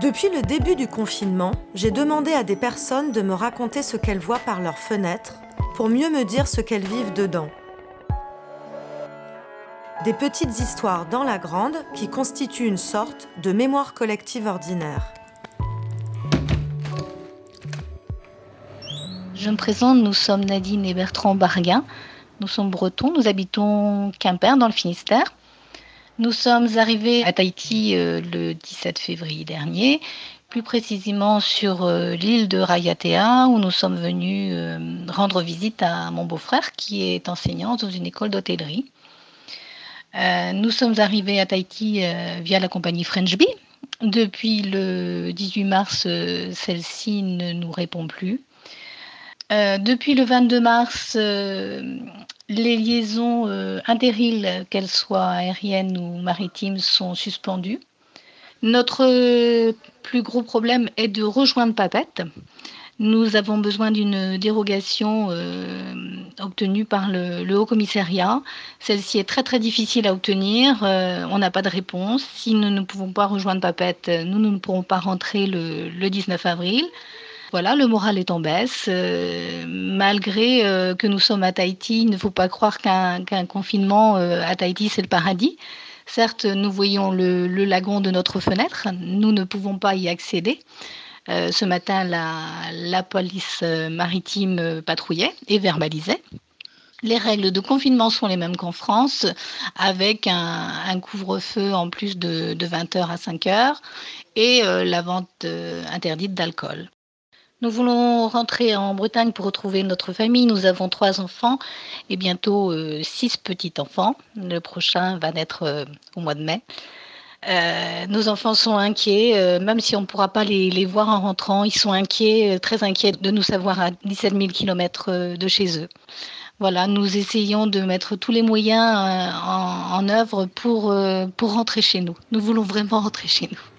Depuis le début du confinement, j'ai demandé à des personnes de me raconter ce qu'elles voient par leurs fenêtres pour mieux me dire ce qu'elles vivent dedans. Des petites histoires dans la grande qui constituent une sorte de mémoire collective ordinaire. Je me présente, nous sommes Nadine et Bertrand Barguin. Nous sommes bretons, nous habitons Quimper dans le Finistère. Nous sommes arrivés à Tahiti euh, le 17 février dernier, plus précisément sur euh, l'île de Rayatea, où nous sommes venus euh, rendre visite à mon beau-frère qui est enseignant dans une école d'hôtellerie. nous sommes arrivés à Tahiti via la compagnie French Bee. Depuis le 18 mars, celle-ci ne nous répond plus. depuis le 22 mars, les liaisons euh, qu'elles soient aériennes ou maritimes, sont suspendues. Notre plus gros problème est de rejoindre Papette. Nous avons besoin d'une dérogation euh, obtenue par le, Haut Commissariat. Celle-ci est très très difficile à obtenir. Euh, on n'a pas de réponse. Si nous ne pouvons pas rejoindre Papette, nous, ne pourrons pas rentrer le 19 avril. Voilà, le moral est en baisse. Euh, malgré euh, que nous sommes à Tahiti, il ne faut pas croire qu'un confinement euh, à Tahiti, c'est le paradis. Certes, nous voyons le, lagon de notre fenêtre, nous ne pouvons pas y accéder. ce matin, la, police maritime patrouillait et verbalisait. Les règles de confinement sont les mêmes qu'en France, avec un, couvre-feu en plus de, 20h à 5h et la vente interdite d'alcool. Nous voulons rentrer en Bretagne pour retrouver notre famille. Nous avons trois enfants et bientôt euh, six petits-enfants. Le prochain va naître euh, au mois de mai. Euh, nos enfants sont inquiets, même si on ne pourra pas les, voir en rentrant, ils sont inquiets, très inquiets de nous savoir à 17 000 km de chez eux. Voilà, nous essayons de mettre tous les moyens en, en œuvre pour, pour rentrer chez nous. Nous voulons vraiment rentrer chez nous.